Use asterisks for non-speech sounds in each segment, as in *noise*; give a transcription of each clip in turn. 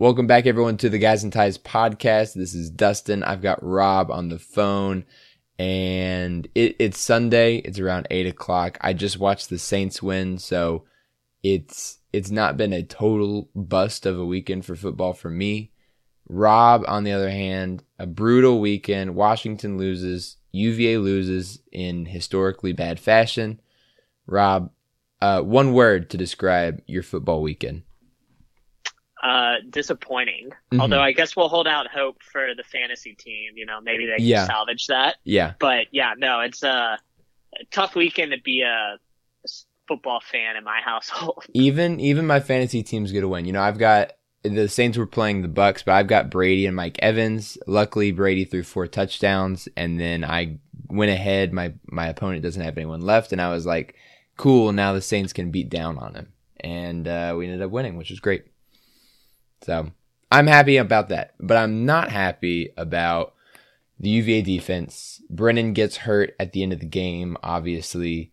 Welcome back, everyone, to the Guys and Ties podcast. This is Dustin. I've got Rob on the phone, and it, it's Sunday. It's around eight o'clock. I just watched the Saints win, so it's it's not been a total bust of a weekend for football for me. Rob, on the other hand, a brutal weekend. Washington loses. UVA loses in historically bad fashion. Rob, uh, one word to describe your football weekend. Uh, disappointing. Mm-hmm. Although I guess we'll hold out hope for the fantasy team. You know, maybe they can yeah. salvage that. Yeah. But yeah, no, it's a, a tough weekend to be a football fan in my *laughs* household. Even even my fantasy teams gonna win. You know, I've got the Saints were playing the Bucks, but I've got Brady and Mike Evans. Luckily, Brady threw four touchdowns, and then I went ahead. My my opponent doesn't have anyone left, and I was like, "Cool, now the Saints can beat down on him." And uh, we ended up winning, which was great. So I'm happy about that, but I'm not happy about the UVA defense. Brennan gets hurt at the end of the game, obviously,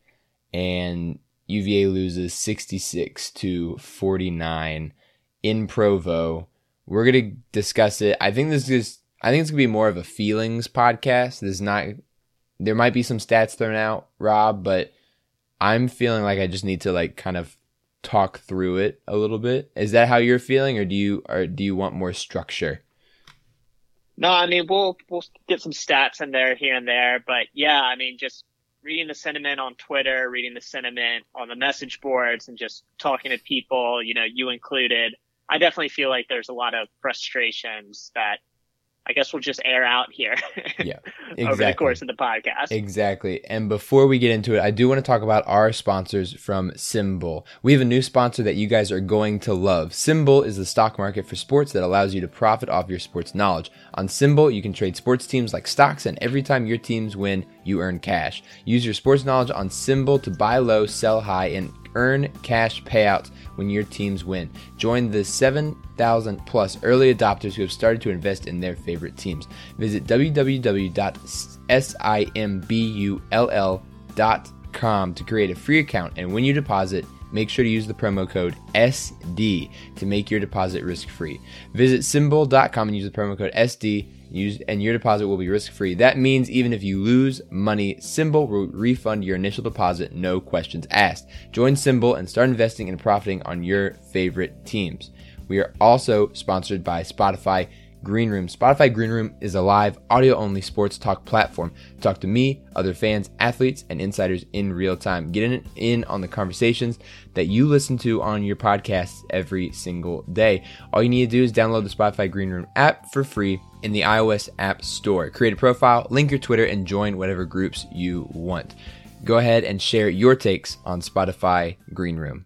and UVA loses 66 to 49 in Provo. We're gonna discuss it. I think this is. I think it's gonna be more of a feelings podcast. This is not. There might be some stats thrown out, Rob, but I'm feeling like I just need to like kind of talk through it a little bit. Is that how you're feeling, or do you or do you want more structure? No, I mean we'll we'll get some stats in there here and there, but yeah, I mean just reading the sentiment on Twitter, reading the sentiment on the message boards, and just talking to people, you know, you included. I definitely feel like there's a lot of frustrations that I guess we'll just air out here. *laughs* yeah, exactly. over the course of the podcast. Exactly. And before we get into it, I do want to talk about our sponsors from SimBull. We have a new sponsor that you guys are going to love. SimBull is the stock market for sports that allows you to profit off your sports knowledge. On SimBull, you can trade sports teams like stocks, and every time your teams win, you earn cash. Use your sports knowledge on SimBull to buy low, sell high, and earn cash payouts when your teams win. Join the 7,000 plus early adopters who have started to invest in their favorite teams. Visit www.simbull.com to create a free account, and when you deposit, make sure to use the promo code SD to make your deposit risk free. Visit simbull.com and use the promo code SD Use, and your deposit will be risk free. That means even if you lose money, SimBull will refund your initial deposit, no questions asked. Join SimBull and start investing and profiting on your favorite teams. We are also sponsored by Spotify Green Room. Spotify Green Room is a live, audio only sports talk platform. Talk to me, other fans, athletes, and insiders in real time. Get in, in on the conversations that you listen to on your podcasts every single day. All you need to do is download the Spotify Green Room app for free in the iOS App Store. Create a profile, link your Twitter, and join whatever groups you want. Go ahead and share your takes on Spotify Green Room.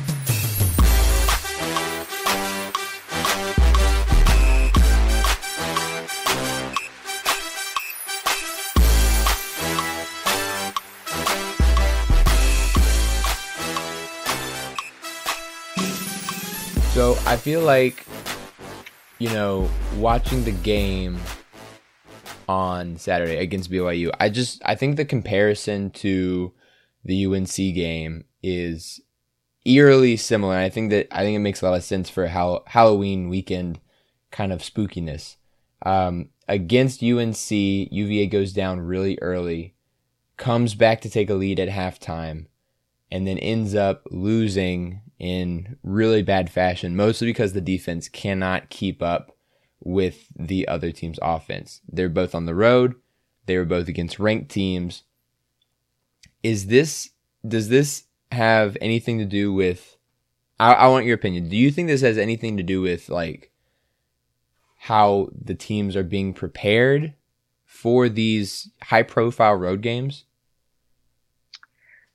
So I feel like, you know, watching the game on Saturday against BYU, I just I think the comparison to the UNC game is eerily similar. I think that I think it makes a lot of sense for how Halloween weekend kind of spookiness. Um, against UNC, UVA goes down really early, comes back to take a lead at halftime, and then ends up losing in really bad fashion, mostly because the defense cannot keep up with the other team's offense. They're both on the road, they were both against ranked teams. Is this does this have anything to do with? I, I want your opinion. Do you think this has anything to do with like how the teams are being prepared for these high profile road games?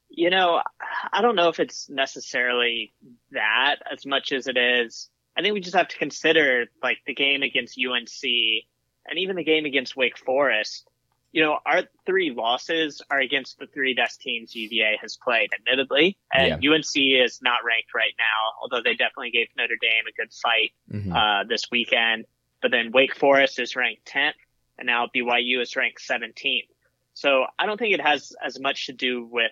You know, I don't know if it's necessarily that as much as it is. I think we just have to consider like the game against UNC and even the game against Wake Forest. You know, our three losses are against the three best teams UVA has played, admittedly. And yeah. UNC is not ranked right now, although they definitely gave Notre Dame a good fight mm-hmm. uh, this weekend. But then Wake Forest is ranked 10th, and now BYU is ranked 17th. So I don't think it has as much to do with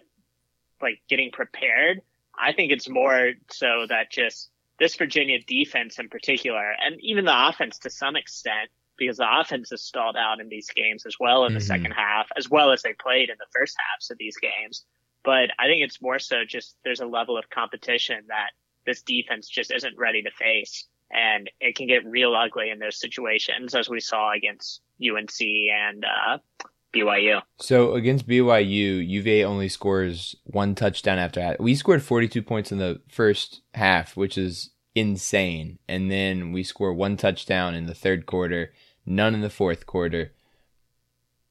like getting prepared. I think it's more so that just this Virginia defense in particular, and even the offense to some extent, because the offense has stalled out in these games as well in mm-hmm. the second half, as well as they played in the first halves of these games. But I think it's more so just there's a level of competition that this defense just isn't ready to face. And it can get real ugly in those situations, as we saw against UNC and uh, BYU. So against BYU, UVA only scores one touchdown after that. We scored 42 points in the first half, which is insane. And then we score one touchdown in the third quarter, none in the fourth quarter.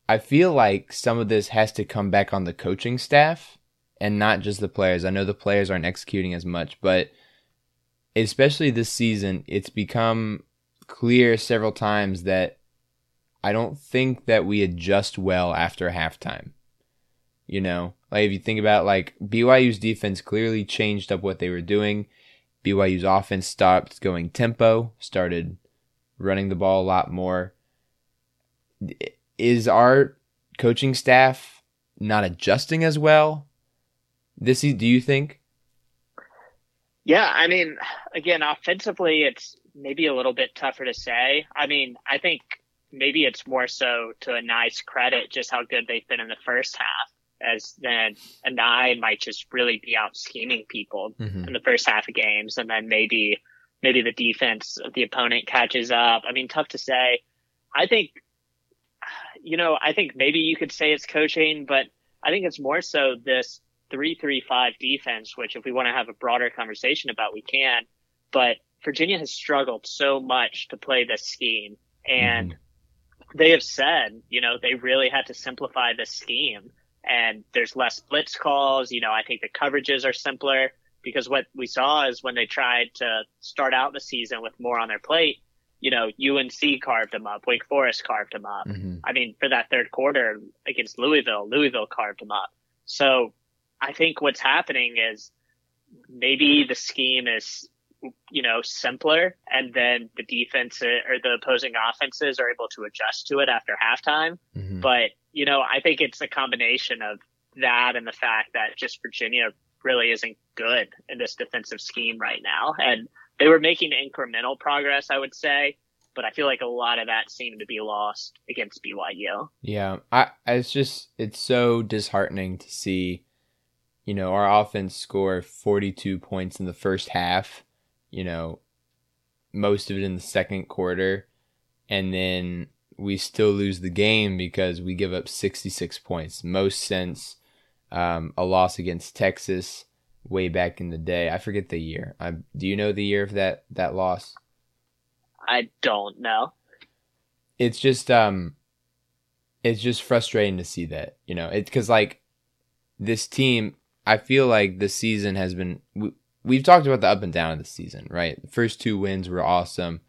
I feel like some of this has to come back on the coaching staff and not just the players. I know the players aren't executing as much, but especially this season, it's become clear several times that I don't think that we adjust well after halftime. You know, like if you think about like BYU's defense clearly changed up what they were doing. BYU's offense stopped going tempo, started running the ball a lot more. Is our coaching staff not adjusting as well? This do you think? Yeah, I mean, again, offensively, it's maybe a little bit tougher to say. I mean, I think maybe it's more so to a nice credit just how good they've been in the first half as then Anae might just really be out scheming people mm-hmm. in the first half of games and then maybe maybe the defense of the opponent catches up. I mean, tough to say. I think you know, I think maybe you could say it's coaching, but I think it's more so this three three five defense, which if we want to have a broader conversation about we can. But Virginia has struggled so much to play this scheme and mm-hmm they have said, you know, they really had to simplify the scheme and there's less blitz calls. You know, I think the coverages are simpler because what we saw is when they tried to start out the season with more on their plate, you know, UNC carved them up, Wake Forest carved them up. Mm-hmm. I mean, for that third quarter against Louisville, Louisville carved them up. So I think what's happening is maybe the scheme is you know, simpler and then the defense or the opposing offenses are able to adjust to it after halftime. Mm-hmm. But, you know, I think it's a combination of that and the fact that just Virginia really isn't good in this defensive scheme right now. And they were making incremental progress, I would say, but I feel like a lot of that seemed to be lost against BYU. Yeah. I, it's just, it's so disheartening to see, you know, our offense score 42 points in the first half you know, most of it in the second quarter, and then we still lose the game because we give up 66 points, most since um, a loss against Texas way back in the day. I forget the year. I, do you know the year of that that loss? I don't know. It's just um, it's just frustrating to see that you know it because like this team. I feel like the season has been we've talked about the up and down of the season, right? The first two wins were awesome.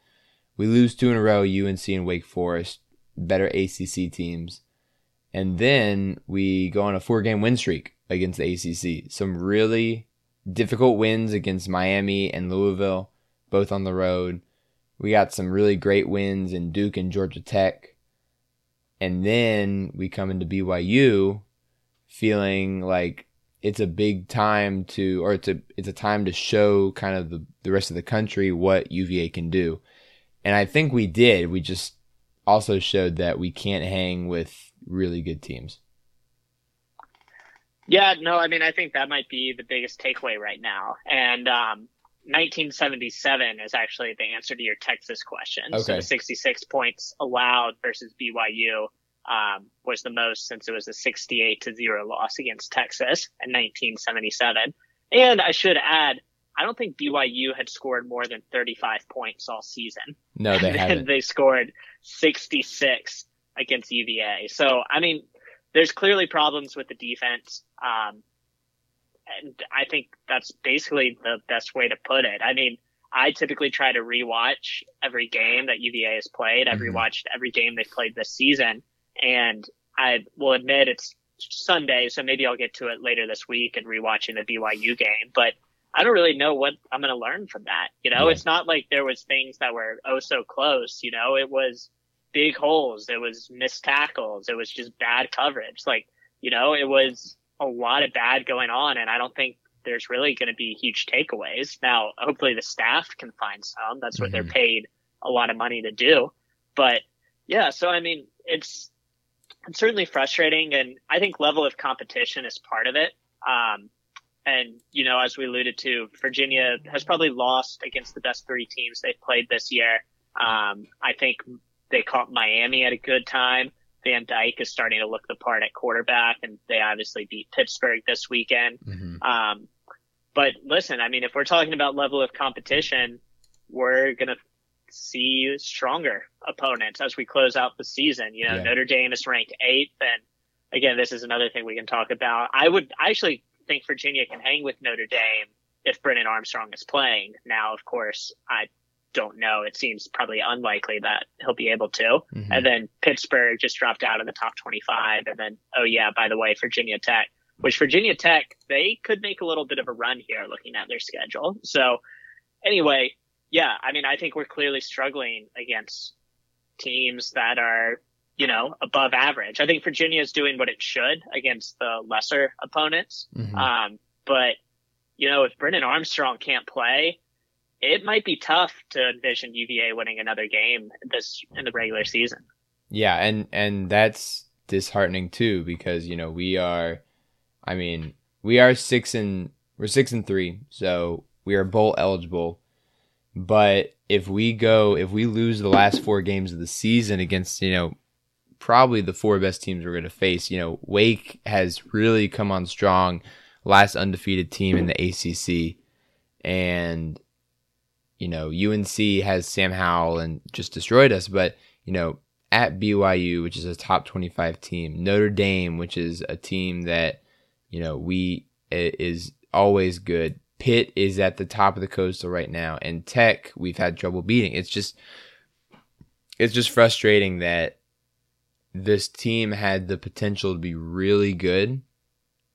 We lose two in a row, UNC and Wake Forest, better ACC teams. And then we go on a four game win streak against the ACC. Some really difficult wins against Miami and Louisville, both on the road. We got some really great wins in Duke and Georgia Tech. And then we come into BYU feeling like it's a big time to, or it's a it's a time to show kind of the the rest of the country what UVA can do, and I think we did. We just also showed that we can't hang with really good teams. Yeah, no, I mean, I think that might be the biggest takeaway right now. And um, 1977 is actually the answer to your Texas question. Okay. So 66 points allowed versus BYU um, was the most since it was a 68 to zero loss against Texas in 1977. And I should add, I don't think BYU had scored more than 35 points all season. No, they *laughs* haven't. they scored 66 against UVA. So, I mean, there's clearly problems with the defense. Um, and I think that's basically the best way to put it. I mean, I typically try to rewatch every game that UVA has played. I've Mhm. rewatched every game they've played this season, and I will admit it's Sunday, so maybe I'll get to it later this week and rewatching the BYU game. But I don't really know what I'm going to learn from that. You know, Yeah. it's not like there was things that were oh so close. You know, it was big holes, it was missed tackles, it was just bad coverage. Like, you know, it was a lot of bad going on, and I don't think there's really going to be huge takeaways. Now, hopefully the staff can find some. That's what they're Mhm. paid a lot of money to do. But yeah, so I mean, it's it's certainly frustrating, and I think level of competition is part of it. Um, and you know, as we alluded to, Virginia has probably lost against the best three teams they've played this year. Um, I think they caught Miami at a good time. Van Dyke is starting to look the part at quarterback, and they obviously beat Pittsburgh this weekend. Mhm. Um, but listen, I mean, if we're talking about level of competition, we're going to see stronger opponents as we close out the season. You know, Yeah. Notre Dame is ranked eighth. And again, this is another thing we can talk about. I would I actually think Virginia can hang with Notre Dame if Brennan Armstrong is playing. Now, of course, I don't know. It seems probably unlikely that he'll be able to. Mhm. And then Pittsburgh just dropped out of the top 25. And then, oh yeah, by the way, Virginia Tech, which Virginia Tech, they could make a little bit of a run here looking at their schedule. So anyway, yeah, I mean, I think we're clearly struggling against teams that are, you know, above average. I think Virginia is doing what it should against the lesser opponents. Mhm. Um, but you know, if Brennan Armstrong can't play, it might be tough to envision UVA winning another game this in the regular season. Yeah, and and that's disheartening too because you know we are, I mean, we are six and we're six and three, so we are bowl eligible. But if we go, if we lose the last four games of the season against you know probably the four best teams we're going to face, you know Wake has really come on strong, last undefeated team in the ACC, and you know UNC has Sam Howell and just destroyed us, but you know at BYU, which is a top 25 team, Notre Dame, which is a team that, you know, we is always good. Pitt is at the top of the coastal right now, and Tech we've had trouble beating. It's just, it's just frustrating that this team had the potential to be really good,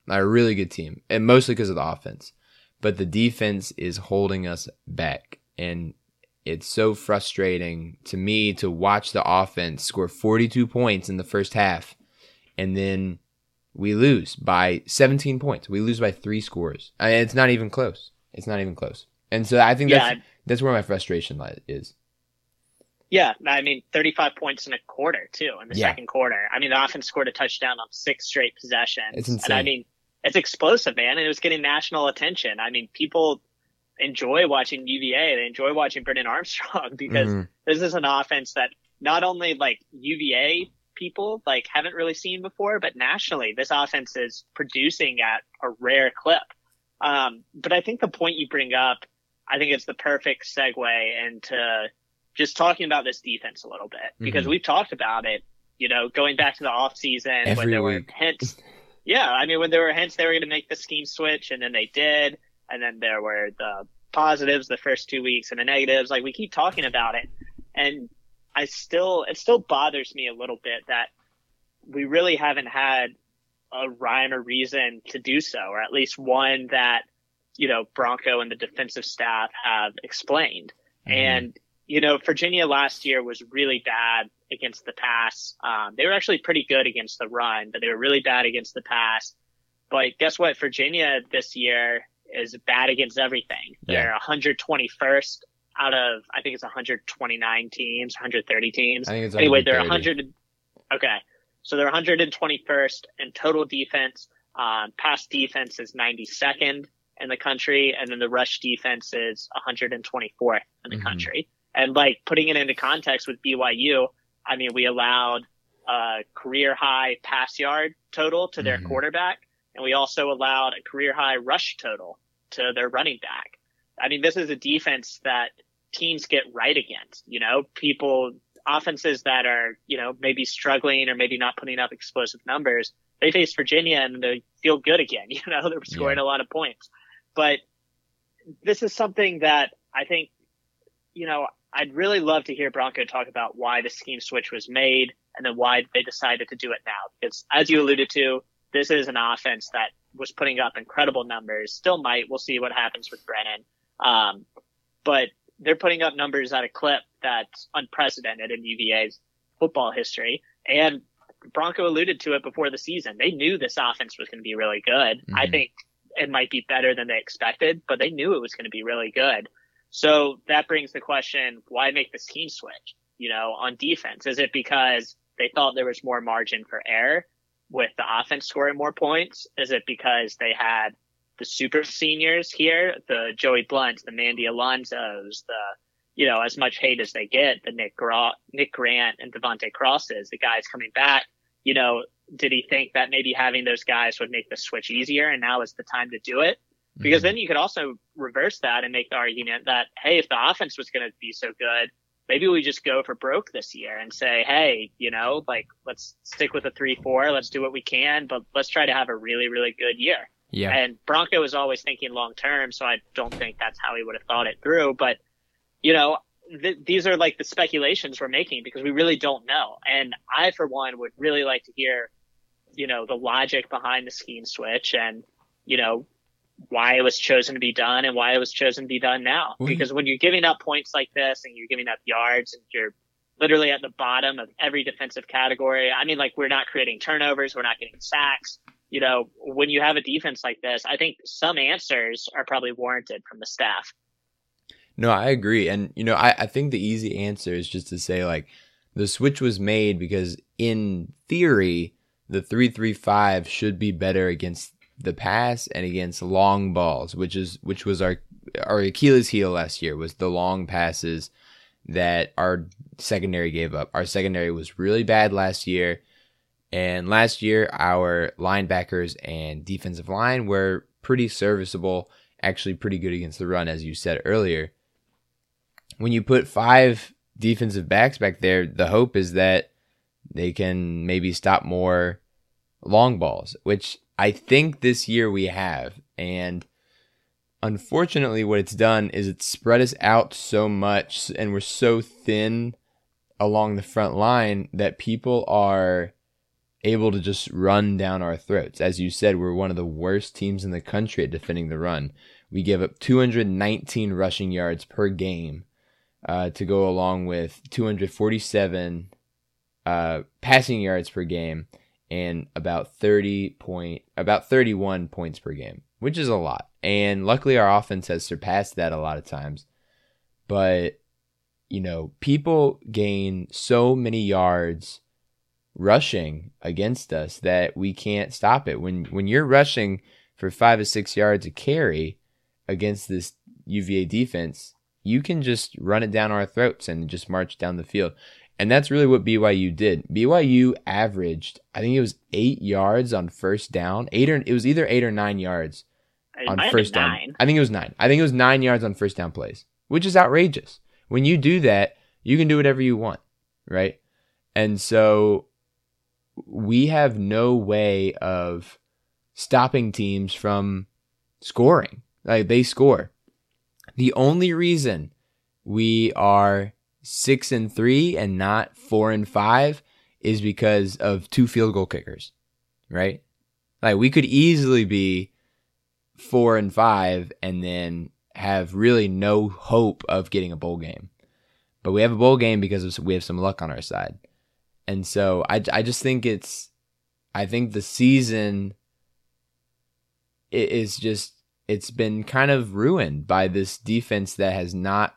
a really good team, and mostly because of the offense, but the defense is holding us back, and it's so frustrating to me to watch the offense score 42 points in the first half and then we lose by 17 points. We lose by three scores. I it's not even close. It's not even close. And so I think that's Yeah. that's where my frustration is. Yeah, I mean, 35 points in a quarter too in the Yeah. second quarter. I mean, the offense scored a touchdown on six straight possessions. It's And I mean, it's explosive, man, and it was getting national attention. I mean, people enjoy watching UVA. They enjoy watching Brennan Armstrong *laughs* because Mhm. this is an offense that not only like UVA people like haven't really seen before, but nationally, this offense is producing at a rare clip. Um, but I think the point you bring up, I think it's the perfect segue into just talking about this defense a little bit because Mhm. we've talked about it, you know, going back to the off season when there week. were hints. Yeah. I mean, when there were hints they were going to make the scheme switch and then they did. And then there were the positives the first two weeks and the negatives. Like we keep talking about it. And I still, it still bothers me a little bit that we really haven't had a rhyme or reason to do so, or at least one that, you know, Bronco and the defensive staff have explained. Mhm. And, you know, Virginia last year was really bad against the pass. Um, they were actually pretty good against the run, but they were really bad against the pass. But guess what? Virginia this year is bad against everything. Yeah. They're 121st out of, I think it's 129 teams, 130 teams. I think it's Anyway, they're 100. Okay. So they're 121st in total defense. Um, pass defense is 92nd in the country, and then the rush defense is 124th in the Mhm. country. And like putting it into context with BYU, I mean, we allowed a career high pass yard total to their Mhm. quarterback, and we also allowed a career high rush total to their running back. I mean, this is a defense that teams get right against. You know, people, offenses that are, you know, maybe struggling or maybe not putting up explosive numbers, they face Virginia and they feel good again. *laughs* You know, they're scoring yeah. a lot of points. But this is something that I think, you know, I'd really love to hear Bronco talk about why the scheme switch was made and then why they decided to do it now. Because as you alluded to, this is an offense that was putting up incredible numbers, still might. We'll see what happens with Brennan. Um, but they're putting up numbers at a clip that's unprecedented in UVA's football history. And Bronco alluded to it before the season. They knew this offense was going to be really good. Mm-hmm. I think it might be better than they expected, but they knew it was going to be really good. So that brings the question, why make this team switch? You know, on defense, is it because they thought there was more margin for error with the offense scoring more points? Is it because they had the super seniors here, the Joey Blounts, the Mandy Alonsos, the, you know, as much hate as they get, the Nick, Gra- Nick Grant and De'Vante Crosses, the guys coming back, you know, did he think that maybe having those guys would make the switch easier and now is the time to do it? Because mm-hmm. then you could also reverse that and make the argument that, hey, if the offense was going to be so good, maybe we just go for broke this year and say, hey, you know, like let's stick with a three four, let's do what we can, but let's try to have a really really good year. Yeah. And Bronco was always thinking long term, so I don't think that's how he would have thought it through. But you know, th- these are like the speculations we're making because we really don't know. And I, for one, would really like to hear, you know, the logic behind the scheme switch and you know why it was chosen to be done and why it was chosen to be done now. Because when you're giving up points like this and you're giving up yards and you're literally at the bottom of every defensive category, I mean, like we're not creating turnovers, we're not getting sacks. You know, when you have a defense like this, I think some answers are probably warranted from the staff. No, I agree. And, you know, I, I think the easy answer is just to say, like, the switch was made because in theory, the 335 should be better against the pass and against long balls, which is which was our our Achilles heel last year was the long passes that our secondary gave up. Our secondary was really bad last year. And last year our linebackers and defensive line were pretty serviceable, actually pretty good against the run as you said earlier. When you put five defensive backs back there, the hope is that they can maybe stop more long balls, which I think this year we have. And unfortunately, what it's done is it's spread us out so much and we're so thin along the front line that people are able to just run down our throats. As you said, we're one of the worst teams in the country at defending the run. We give up 219 rushing yards per game uh, to go along with 247 uh, passing yards per game and about 30 point about 31 points per game, which is a lot. And luckily our offense has surpassed that a lot of times. But you know, people gain so many yards rushing against us that we can't stop it. When when you're rushing for 5 or 6 yards a carry against this UVA defense, you can just run it down our throats and just march down the field. And that's really what BYU did. BYU averaged, I think it was eight yards on first down. Eight or it was either eight or nine yards on first down. Nine. I think it was nine. I think it was nine yards on first down plays, which is outrageous. When you do that, you can do whatever you want, right? And so we have no way of stopping teams from scoring. Like they score. The only reason we are six and three and not four and five is because of two field goal kickers, right? Like we could easily be four and five and then have really no hope of getting a bowl game. But we have a bowl game because we have some luck on our side. And so I, I just think it's, I think the season is just, it's been kind of ruined by this defense that has not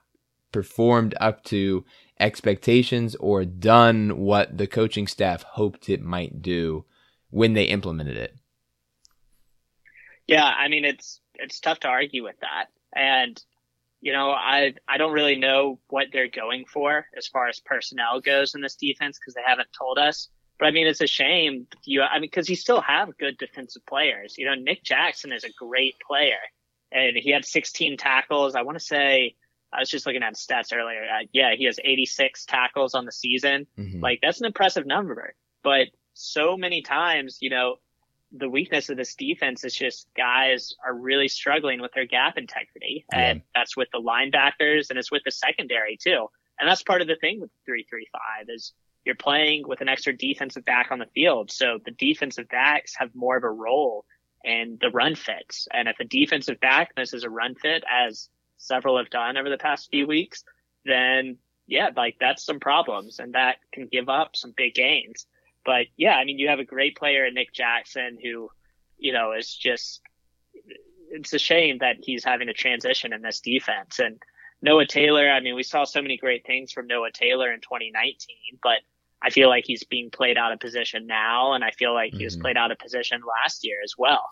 performed up to expectations or done what the coaching staff hoped it might do when they implemented it. Yeah, I mean it's it's tough to argue with that. And you know, I I don't really know what they're going for as far as personnel goes in this defense because they haven't told us. But I mean, it's a shame. You, I mean, because you still have good defensive players. You know, Nick Jackson is a great player, and he had 16 tackles. I want to say I was just looking at stats earlier. Uh, yeah, he has 86 tackles on the season. Mm-hmm. Like that's an impressive number. But so many times, you know, the weakness of this defense is just guys are really struggling with their gap integrity. Yeah. And that's with the linebackers and it's with the secondary too. And that's part of the thing with 335 is you're playing with an extra defensive back on the field. So the defensive backs have more of a role in the run fits. And if a defensive back misses a run fit, as several have done over the past few weeks, then yeah, like that's some problems and that can give up some big gains. But yeah, I mean, you have a great player in Nick Jackson who, you know, is just, it's a shame that he's having a transition in this defense. And Noah Taylor, I mean, we saw so many great things from Noah Taylor in 2019, but I feel like he's being played out of position now. And I feel like mm-hmm. he was mm-hmm. played out of position last year as well.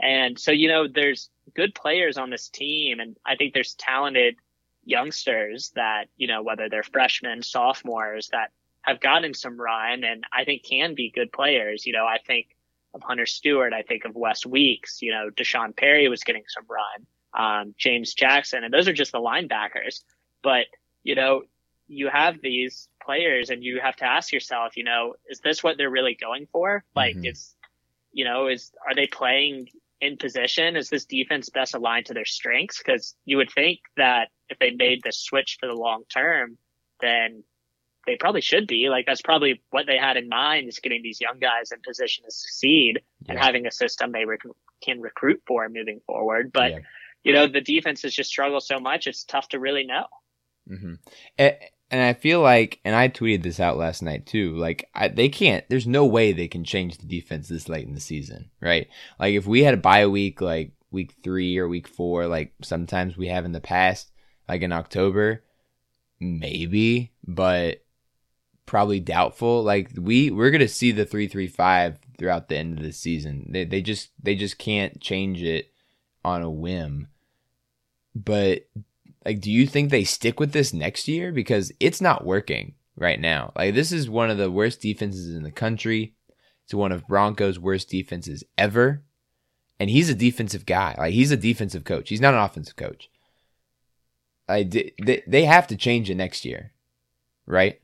And so, you know, there's good players on this team. And I think there's talented youngsters that, you know, whether they're freshmen, sophomores that have gotten some run and I think can be good players. You know, I think of Hunter Stewart. I think of West Weeks. You know, D'Sean Perry was getting some run. Um, James Jackson, and those are just the linebackers. But, you know, you have these players and you have to ask yourself, you know, is this what they're really going for? Like, mm-hmm. it's, you know, is, are they playing in position? Is this defense best aligned to their strengths? Cause you would think that if they made the switch for the long term, then they probably should be. Like that's probably what they had in mind is getting these young guys in position to succeed yeah. and having a system they rec- can recruit for moving forward. But yeah. you know, the defense has just struggled so much; it's tough to really know. Mm-hmm. And, and I feel like, and I tweeted this out last night too. Like I, they can't. There's no way they can change the defense this late in the season, right? Like if we had a bye week, like week three or week four, like sometimes we have in the past, like in October, maybe, but probably doubtful. Like we we're gonna see the three three five throughout the end of the season. They they just they just can't change it on a whim. But like, do you think they stick with this next year because it's not working right now? Like this is one of the worst defenses in the country. It's one of Broncos' worst defenses ever. And he's a defensive guy. Like he's a defensive coach. He's not an offensive coach. I did, they, they have to change it next year, right?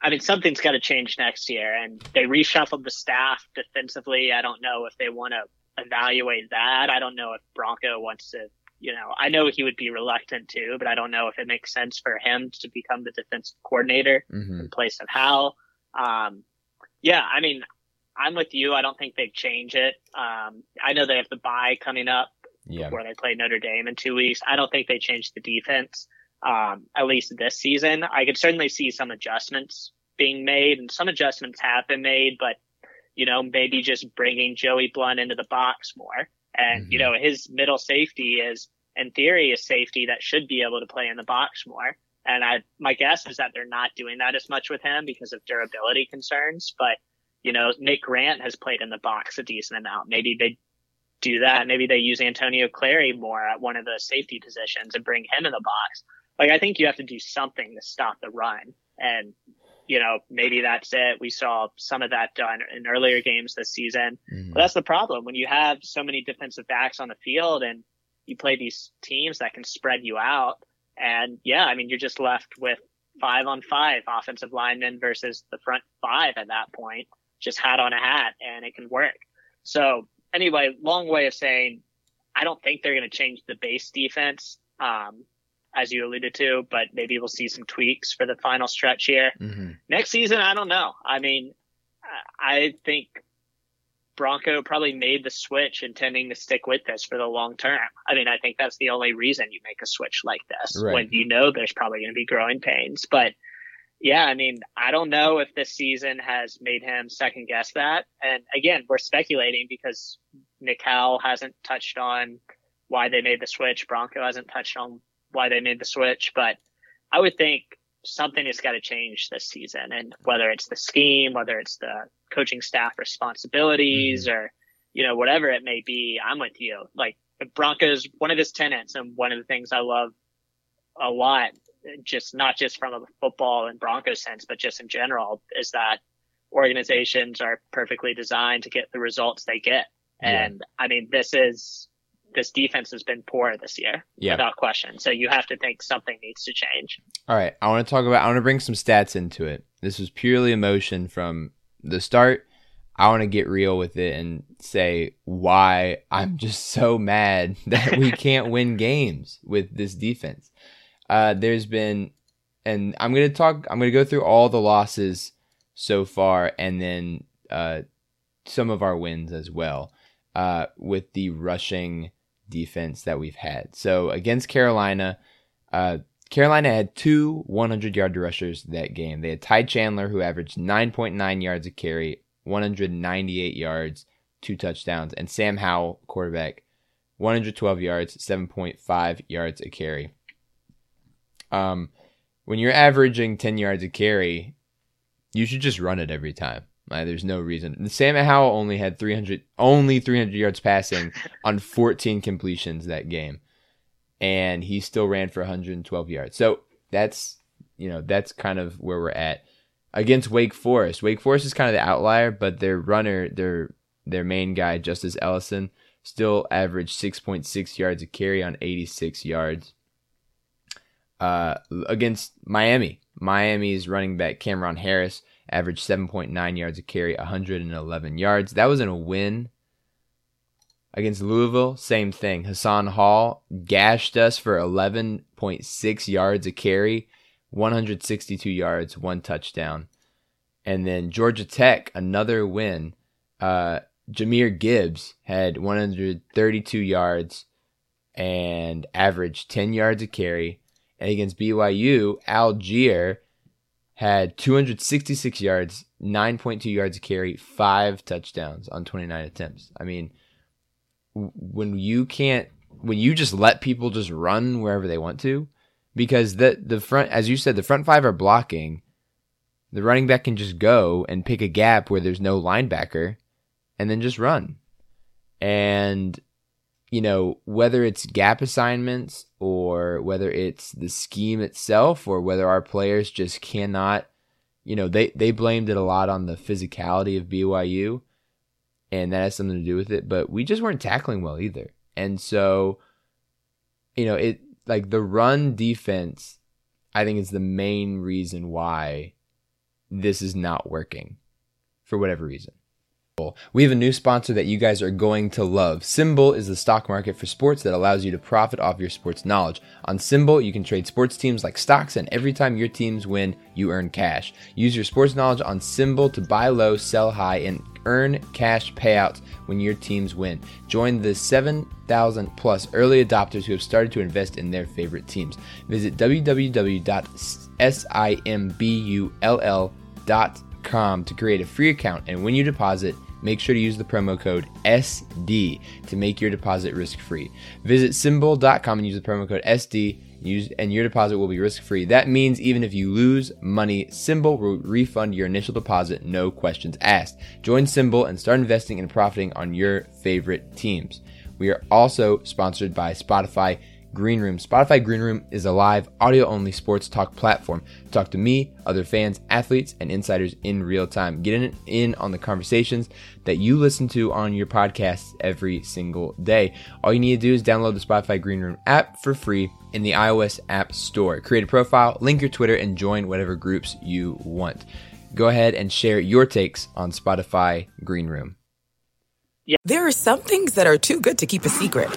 I mean, something's got to change next year. And they reshuffled the staff defensively. I don't know if they want to evaluate that. I don't know if Bronco wants to, you know, I know he would be reluctant to, but I don't know if it makes sense for him to become the defensive coordinator mm-hmm. in place of Howell. Um, yeah, I mean, I'm with you. I don't think they'd change it. Um, I know they have the bye coming up yeah. before they play Notre Dame in two weeks. I don't think they change the defense um, at least this season. I could certainly see some adjustments being made, and some adjustments have been made, but you know, maybe just bringing Joey Blount into the box more. And mm-hmm. you know, his middle safety is, in theory, a safety that should be able to play in the box more. And I, my guess is that they're not doing that as much with him because of durability concerns. But you know, Nick Grant has played in the box a decent amount. Maybe they do that. Maybe they use Antonio Clary more at one of the safety positions and bring him in the box like I think you have to do something to stop the run. And, you know, maybe that's it. We saw some of that done in earlier games this season. Mm-hmm. But that's the problem when you have so many defensive backs on the field and you play these teams that can spread you out. And yeah, I mean, you're just left with five on five offensive linemen versus the front five at that point, just hat on a hat and it can work. So anyway, long way of saying, I don't think they're going to change the base defense. Um, as you alluded to, but maybe we'll see some tweaks for the final stretch here. Mm-hmm. Next season, I don't know. I mean, I think Bronco probably made the switch intending to stick with this for the long term. I mean, I think that's the only reason you make a switch like this right. when you know there's probably going to be growing pains. But yeah, I mean, I don't know if this season has made him second guess that. And again, we're speculating because Nick hasn't touched on why they made the switch. Bronco hasn't touched on why they made the switch, but I would think something has got to change this season. And whether it's the scheme, whether it's the coaching staff responsibilities mm-hmm. or, you know, whatever it may be, I'm with you. Like Broncos, one of his tenants and one of the things I love a lot, just not just from a football and Broncos sense, but just in general is that organizations are perfectly designed to get the results they get. Yeah. And I mean, this is this defense has been poor this year, Yeah. without question. So you have to think something needs to change. All right, I want to talk about. I want to bring some stats into it. This was purely emotion from the start. I want to get real with it and say why I'm *laughs* just so mad *laughs* that we can't win games with this defense. Uh, there's been, and I'm gonna talk. I'm gonna go through all the losses so far, and then uh, some of our wins as well uh, with the rushing defense that we've had. So against Carolina, uh, Carolina had two 100 yard rushers that game. They had Ty Chandler, who averaged 9.9 yards a carry, 198 yards, two touchdowns, and Sam Howell, quarterback, 112 yards, 7.5 yards a carry. Um, when you're averaging 10 yards a carry, you should just run it every time. There's no reason. Sam Howell only had 300, only 300 yards passing on 14 completions that game, and he still ran for 112 yards. So that's you know that's kind of where we're at against Wake Forest. Wake Forest is kind of the outlier, but their runner, their their main guy, Justice Ellison, still averaged 6.6 yards a carry on 86 yards. Uh, against Miami, Miami's running back Cameron Harris averaged 7.9 yards a carry, 111 yards. That was in a win. Against Louisville, same thing. Hassan Hall gashed us for 11.6 yards a carry, 162 yards, one touchdown. And then Georgia Tech, another win. Uh, Jahmyr Gibbs had 132 yards and averaged 10 yards a carry. And against BYU, Allgeier had 266 yards, 9.2 yards a carry, five touchdowns on 29 attempts. I mean, when you can't, when you just let people just run wherever they want to, because the the front, as you said, the front five are blocking. The running back can just go and pick a gap where there's no linebacker, and then just run. And you know, whether it's gap assignments or whether it's the scheme itself or whether our players just cannot, you know, they, they blamed it a lot on the physicality of BYU and that has something to do with it, but we just weren't tackling well either. And so, you know, it like the run defense, I think is the main reason why this is not working for whatever reason. We have a new sponsor that you guys are going to love. SimBull is the stock market for sports that allows you to profit off your sports knowledge. On SimBull, you can trade sports teams like stocks, and every time your teams win, you earn cash. Use your sports knowledge on SimBull to buy low, sell high, and earn cash payouts when your teams win. Join the 7,000 plus early adopters who have started to invest in their favorite teams. Visit www.simbull.com to create a free account, and when you deposit, make sure to use the promo code SD to make your deposit risk free. Visit simbull.com and use the promo code SD use, and your deposit will be risk free. That means even if you lose money, SimBull will refund your initial deposit, no questions asked. Join SimBull and start investing and profiting on your favorite teams. We are also sponsored by Spotify Green Room. Spotify Green Room is a live, audio only sports talk platform. Talk to me, other fans, athletes, and insiders in real time. Get in, on the conversations that you listen to on your podcasts every single day. All you need to do is download the Spotify Green Room app for free in the iOS App Store. Create a profile, link your Twitter, and join whatever groups you want. Go ahead and share your takes on Spotify Green Room. Yeah. There are some things that are too good to keep a secret.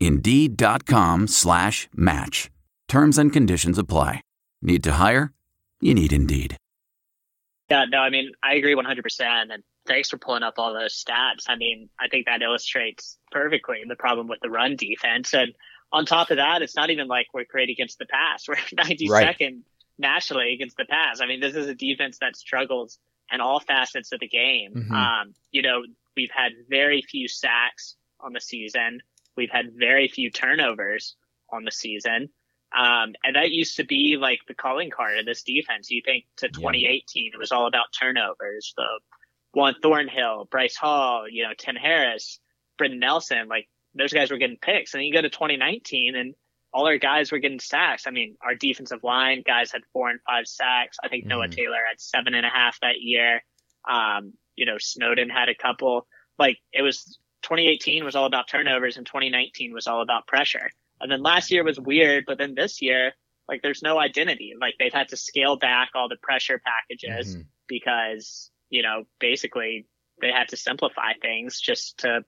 Indeed.com slash match. Terms and conditions apply. Need to hire? You need Indeed. Yeah, no, I mean, I agree 100%. And thanks for pulling up all those stats. I mean, I think that illustrates perfectly the problem with the run defense. And on top of that, it's not even like we're great against the pass. *laughs* We're 92nd right. nationally against the pass. I mean, this is a defense that struggles in all facets of the game. Mm-hmm. Um, you know, we've had very few sacks on the season. We've had very few turnovers on the season. Um, and that used to be like the calling card of this defense. You think to 2018, it was all about turnovers. The Juan Thornhill, Bryce Hall, you know, Tim Harris, Brenton Nelson, like those guys were getting picks. And then you go to 2019 and all our guys were getting sacks. I mean, our defensive line guys had four and five sacks. I think mm-hmm. Noah Taylor had seven and a half that year. Um, you know, Snowden had a couple. Like it was 2018 was all about turnovers and 2019 was all about pressure. And then last year was weird, but then this year, like there's no identity. Like they've had to scale back all the pressure packages mm-hmm. because, you know, basically they had to simplify things just to,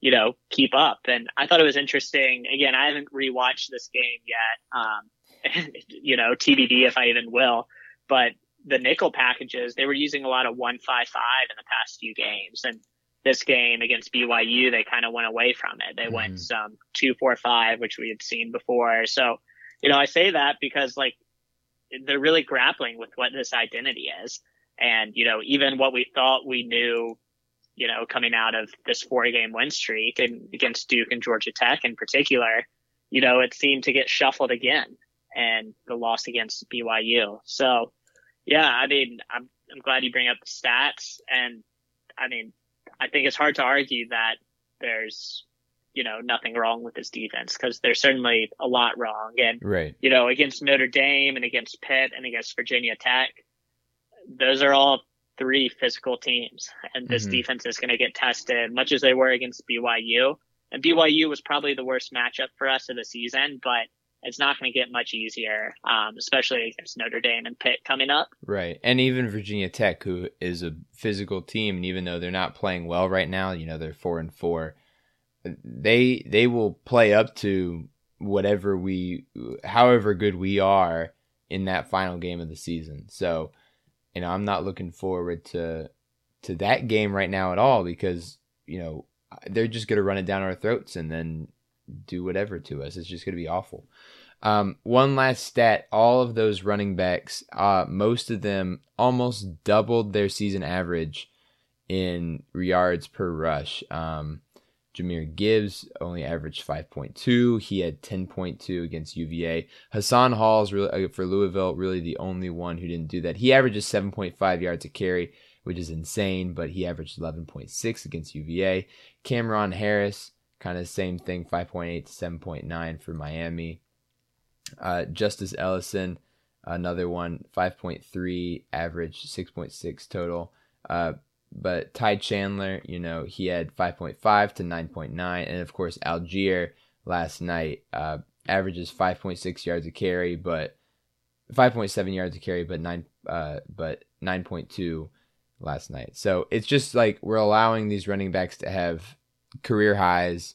you know, keep up. And I thought it was interesting. Again, I haven't rewatched this game yet. Um, *laughs* you know, TBD if I even will, but the nickel packages, they were using a lot of one five five in the past few games. And this game against BYU, they kind of went away from it. They mm-hmm. went some two, four, five, which we had seen before. So, you know, I say that because like they're really grappling with what this identity is. And, you know, even what we thought we knew, you know, coming out of this four game win streak and against Duke and Georgia Tech in particular, you know, it seemed to get shuffled again and the loss against BYU. So yeah, I mean, I'm, I'm glad you bring up the stats and I mean, I think it's hard to argue that there's, you know, nothing wrong with this defense because there's certainly a lot wrong. And, right. you know, against Notre Dame and against Pitt and against Virginia Tech, those are all three physical teams. And this mm-hmm. defense is going to get tested much as they were against BYU. And BYU was probably the worst matchup for us of the season, but it's not going to get much easier, um, especially against Notre Dame and Pitt coming up. Right. And even Virginia Tech, who is a physical team, and even though they're not playing well right now, you know, they're four and four, they they will play up to whatever we however good we are in that final game of the season. So, you know, I'm not looking forward to to that game right now at all because, you know, they're just going to run it down our throats and then do whatever to us. It's just going to be awful. Um, one last stat: all of those running backs, uh, most of them almost doubled their season average in yards per rush. Um, Jahmyr Gibbs only averaged 5.2. He had 10.2 against UVA. Hassan Hall is really, uh, for Louisville really the only one who didn't do that. He averages 7.5 yards a carry, which is insane, but he averaged 11.6 against UVA. Cameron Harris kind of same thing, 5.8 to 7.9 for Miami. Uh, Justice Ellison, another one, 5.3 average, 6.6 total. Uh, but Ty Chandler, you know, he had 5.5 to 9.9. And of course, Allgeier last night uh, averages 5.6 yards a carry, but 5.7 yards a carry, but nine, uh, but 9.2 last night. So it's just like we're allowing these running backs to have career highs,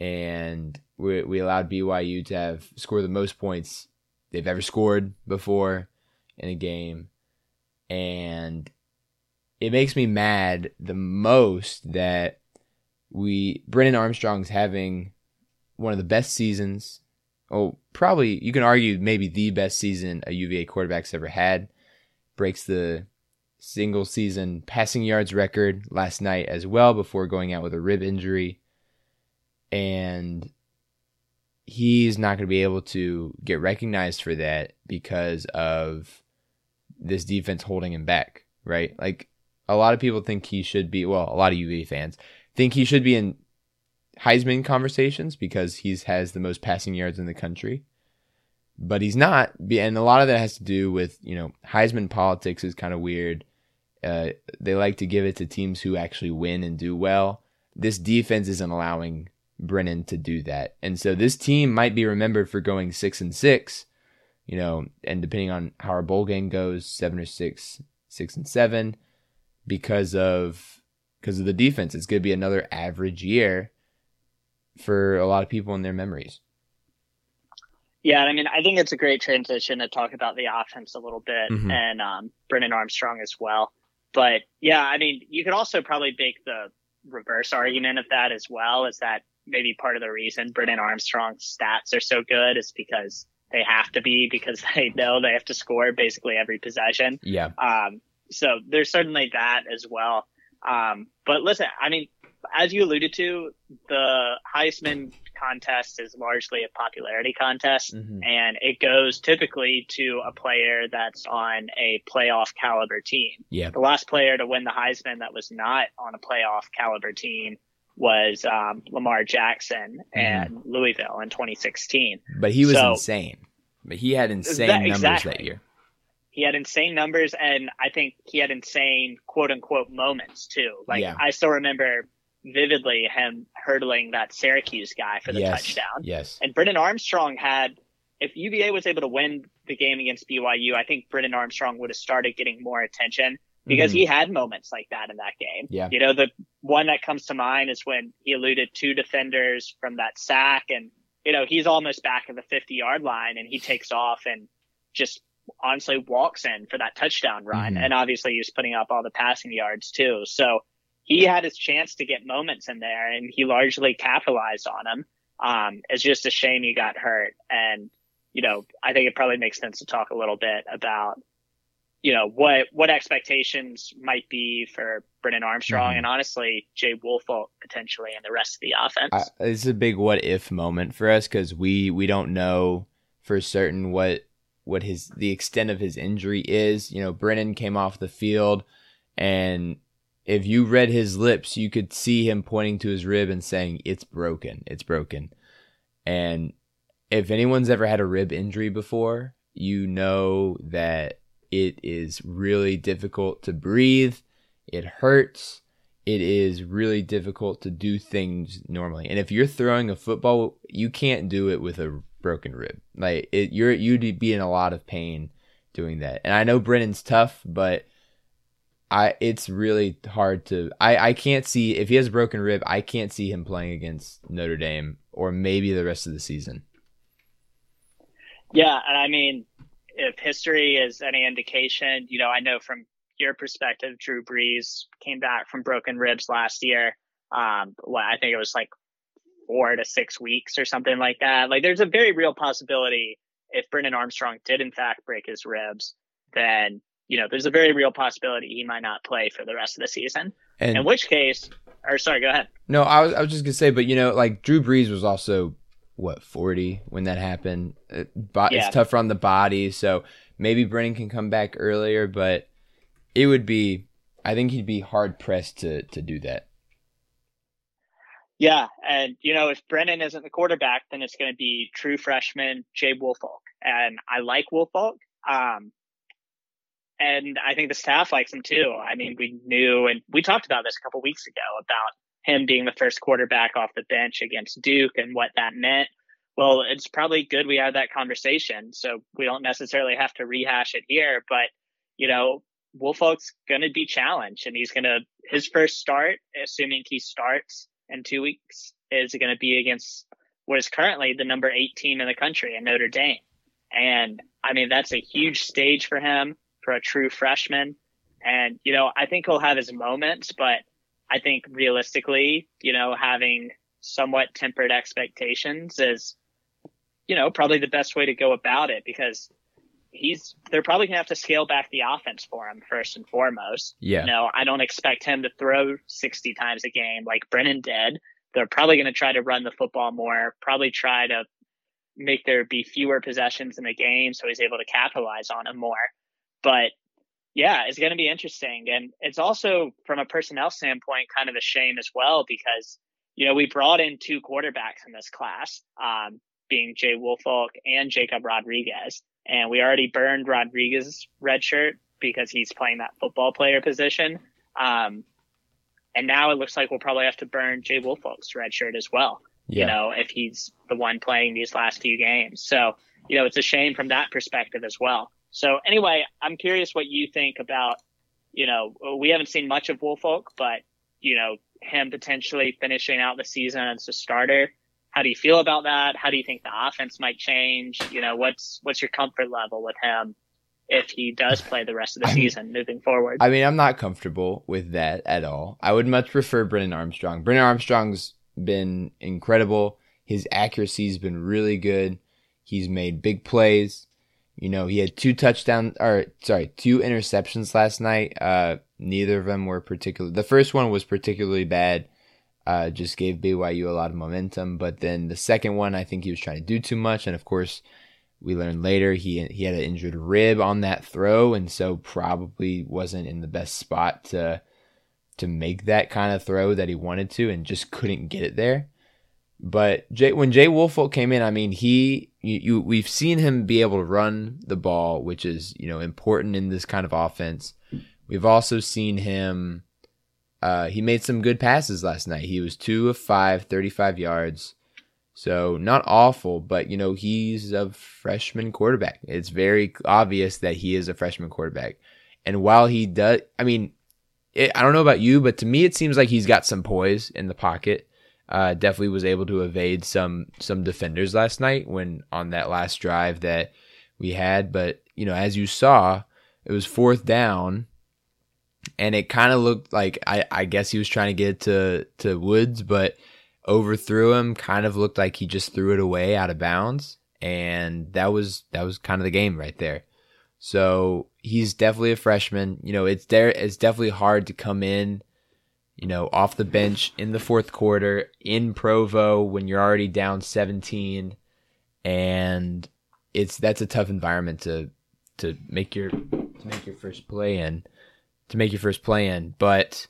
and we we allowed BYU to have score the most points they've ever scored before in a game, and it makes me mad the most that we Brennan Armstrong's having one of the best seasons. Oh, probably you can argue maybe the best season a UVA quarterback's ever had. Breaks the single season passing yards record last night as well before going out with a rib injury. And he's not going to be able to get recognized for that because of this defense holding him back, right? Like a lot of people think he should be, well, a lot of UV fans think he should be in Heisman conversations because he has the most passing yards in the country. But he's not. And a lot of that has to do with, you know, Heisman politics is kind of weird. Uh, they like to give it to teams who actually win and do well. This defense isn't allowing Brennan to do that. And so this team might be remembered for going six and six, you know, and depending on how our bowl game goes, seven or six, six and seven, because of because of the defense. It's gonna be another average year for a lot of people in their memories. Yeah, I mean, I think it's a great transition to talk about the offense a little bit mm-hmm. and um, Brennan Armstrong as well. But yeah, I mean, you could also probably make the reverse argument of that as well. Is that maybe part of the reason Brennan Armstrong's stats are so good is because they have to be because *laughs* they know they have to score basically every possession. Yeah. Um, so there's certainly that as well. Um, but listen, I mean, as you alluded to, the Heisman contest is largely a popularity contest, mm-hmm. and it goes typically to a player that's on a playoff caliber team. Yeah. The last player to win the Heisman that was not on a playoff caliber team was um, Lamar Jackson mm-hmm. and Louisville in 2016. But he was so, insane. But he had insane that, numbers exactly. that year. He had insane numbers, and I think he had insane quote unquote moments too. Like yeah. I still remember vividly him hurdling that Syracuse guy for the yes, touchdown. Yes. And Brennan Armstrong had, if UVA was able to win the game against BYU, I think Brennan Armstrong would have started getting more attention because mm-hmm. he had moments like that in that game. Yeah. You know, the one that comes to mind is when he eluded two defenders from that sack and, you know, he's almost back at the 50 yard line and he takes off and just honestly walks in for that touchdown run. Mm-hmm. And obviously he was putting up all the passing yards too. So he had his chance to get moments in there and he largely capitalized on them. Um, it's just a shame he got hurt. And, you know, I think it probably makes sense to talk a little bit about, you know, what, what expectations might be for Brennan Armstrong mm-hmm. and honestly, Jay Woolfolk potentially and the rest of the offense. I, it's a big what if moment for us because we, we don't know for certain what, what his, the extent of his injury is. You know, Brennan came off the field and if you read his lips, you could see him pointing to his rib and saying, It's broken. It's broken. And if anyone's ever had a rib injury before, you know that it is really difficult to breathe. It hurts. It is really difficult to do things normally. And if you're throwing a football, you can't do it with a broken rib. Like it, you're you'd be in a lot of pain doing that. And I know Brennan's tough, but I it's really hard to I I can't see if he has a broken rib, I can't see him playing against Notre Dame or maybe the rest of the season. Yeah, and I mean, if history is any indication, you know, I know from your perspective, Drew Brees came back from broken ribs last year. Um, well, I think it was like four to six weeks or something like that. Like, there's a very real possibility if Brennan Armstrong did in fact break his ribs, then you know, there's a very real possibility he might not play for the rest of the season. And, in which case, or sorry, go ahead. No, I was I was just gonna say, but you know, like Drew Brees was also what 40 when that happened. It, yeah. It's tougher on the body, so maybe Brennan can come back earlier, but it would be. I think he'd be hard pressed to to do that. Yeah, and you know, if Brennan isn't the quarterback, then it's going to be true freshman Jay Woolfolk, and I like Woolfolk. Um, and I think the staff likes him too. I mean, we knew, and we talked about this a couple weeks ago about him being the first quarterback off the bench against Duke and what that meant. Well, it's probably good we had that conversation, so we don't necessarily have to rehash it here. But you know, Woolfolk's going to be challenged, and he's going to his first start, assuming he starts in two weeks, is going to be against what is currently the number eight team in the country in Notre Dame. And I mean, that's a huge stage for him for a true freshman. And, you know, I think he'll have his moments, but I think realistically, you know, having somewhat tempered expectations is, you know, probably the best way to go about it because he's, they're probably going to have to scale back the offense for him first and foremost. Yeah. You know, I don't expect him to throw 60 times a game like Brennan did. They're probably going to try to run the football more, probably try to make there be fewer possessions in the game so he's able to capitalize on them more. But yeah, it's going to be interesting. And it's also, from a personnel standpoint, kind of a shame as well because, you know, we brought in two quarterbacks in this class, um, being Jay Woolfolk and Jacob Rodriguez. And we already burned Rodriguez's red shirt because he's playing that football player position. Um, and now it looks like we'll probably have to burn Jay Woolfolk's red shirt as well. Yeah. You know, if he's the one playing these last few games. So, you know, it's a shame from that perspective as well. So anyway, I'm curious what you think about, you know, we haven't seen much of Woolfolk, but, you know, him potentially finishing out the season as a starter. How do you feel about that? How do you think the offense might change? You know, what's, what's your comfort level with him if he does play the rest of the season moving forward? I mean, I'm not comfortable with that at all. I would much prefer Brennan Armstrong. Brennan Armstrong's been incredible. His accuracy's been really good. He's made big plays. You know, he had two touchdowns, or sorry, two interceptions last night. Uh, neither of them were particularly. The first one was particularly bad. Uh, just gave BYU a lot of momentum. But then the second one, I think he was trying to do too much. And of course, we learned later he he had an injured rib on that throw, and so probably wasn't in the best spot to to make that kind of throw that he wanted to, and just couldn't get it there. But Jay, when Jay Woolfolk came in, I mean, he you, you we've seen him be able to run the ball, which is you know important in this kind of offense. We've also seen him. Uh, he made some good passes last night. He was two of five, 35 yards. So not awful, but you know, he's a freshman quarterback. It's very obvious that he is a freshman quarterback. And while he does, I mean, it, I don't know about you, but to me, it seems like he's got some poise in the pocket. Uh, definitely was able to evade some some defenders last night when on that last drive that we had. But you know, as you saw, it was fourth down, and it kind of looked like I, I guess he was trying to get to to Woods, but overthrew him. Kind of looked like he just threw it away out of bounds, and that was that was kind of the game right there. So he's definitely a freshman. You know, it's there. It's definitely hard to come in you know, off the bench in the fourth quarter in Provo when you're already down 17 and it's that's a tough environment to to make your to make your first play in to make your first play in. But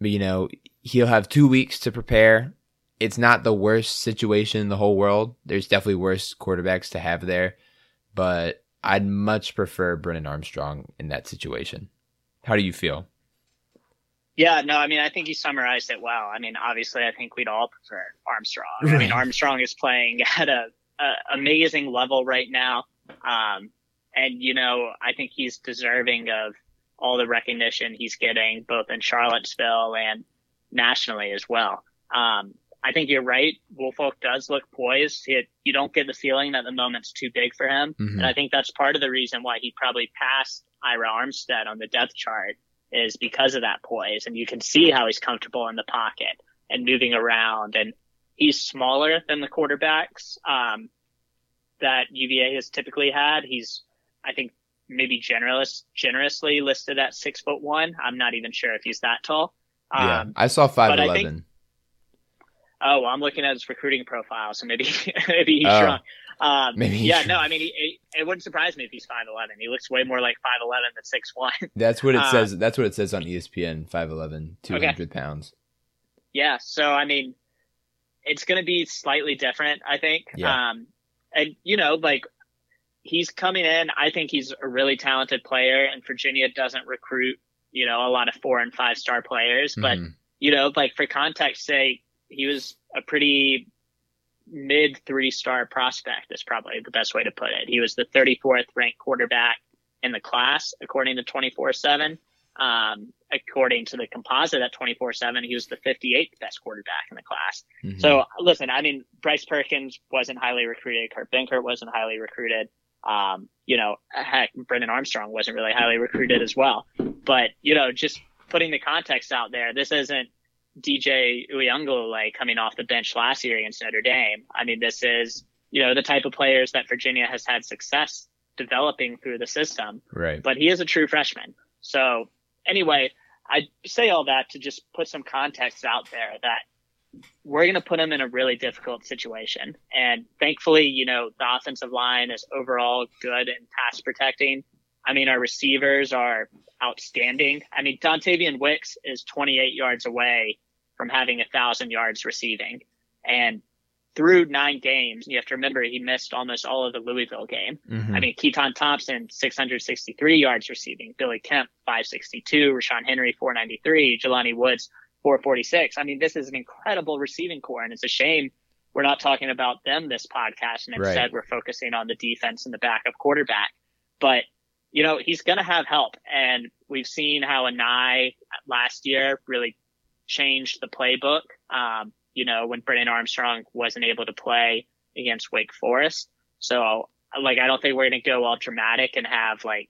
you know he'll have 2 weeks to prepare. It's not the worst situation in the whole world. There's definitely worse quarterbacks to have there but I'd much prefer Brennan Armstrong in that situation. How do you feel yeah, no, I mean, I think you summarized it well. I mean, obviously, I think we'd all prefer Armstrong. I mean, Armstrong is playing *laughs* at a, a amazing level right now, um, and you know, I think he's deserving of all the recognition he's getting, both in Charlottesville and nationally as well. Um, I think you're right. Woolfolk does look poised. It, you don't get the feeling that the moment's too big for him, mm-hmm. and I think that's part of the reason why he probably passed Ira Armstead on the depth chart is because of that poise. And you can see how he's comfortable in the pocket and moving around. And he's smaller than the quarterbacks um, that UVA has typically had. He's, I think, maybe generous, generously listed at six foot one. I'm not even sure if he's that tall. Um, yeah, I saw five eleven. Oh, well, I'm looking at his recruiting profile, so maybe *laughs* maybe he's oh. shrunk. Um, Maybe yeah, no, I mean, he, he, it wouldn't surprise me if he's five eleven. He looks way more like five eleven than six one. *laughs* That's what it uh, says. That's what it says on ESPN. 5'11", 200 okay. pounds. Yeah, so I mean, it's going to be slightly different, I think. Yeah. Um, and you know, like he's coming in. I think he's a really talented player, and Virginia doesn't recruit, you know, a lot of four and five star players. But mm-hmm. you know, like for context sake, he was a pretty mid three star prospect is probably the best way to put it. He was the 34th ranked quarterback in the class, according to 24 7. Um, according to the composite at 24 7, he was the 58th best quarterback in the class. Mm-hmm. So listen, I mean, Bryce Perkins wasn't highly recruited. Kurt Benkert wasn't highly recruited. Um, you know, heck, Brennan Armstrong wasn't really highly recruited as well. But, you know, just putting the context out there, this isn't DJ Uiagalelei coming off the bench last year against Notre Dame. I mean, this is, you know, the type of players that Virginia has had success developing through the system. Right. But he is a true freshman. So anyway, I say all that to just put some context out there that we're going to put him in a really difficult situation. And thankfully, you know, the offensive line is overall good in pass protecting. I mean, our receivers are outstanding. I mean, Dontayvion Wicks is 28 yards away from having a thousand yards receiving. And through nine games, you have to remember he missed almost all of the Louisville game. Mm-hmm. I mean, Keytaon Thompson, 663 yards receiving, Billy Kemp, 562, Ra'Shaun Henry, 493, Jelani Woods, 446. I mean, this is an incredible receiving core, and it's a shame we're not talking about them this podcast, and instead right. we're focusing on the defense and the backup quarterback. But you know, he's going to have help, and we've seen how Anae last year really changed the playbook. Um, you know, when Brennan Armstrong wasn't able to play against Wake Forest. So, like, I don't think we're going to go all dramatic and have like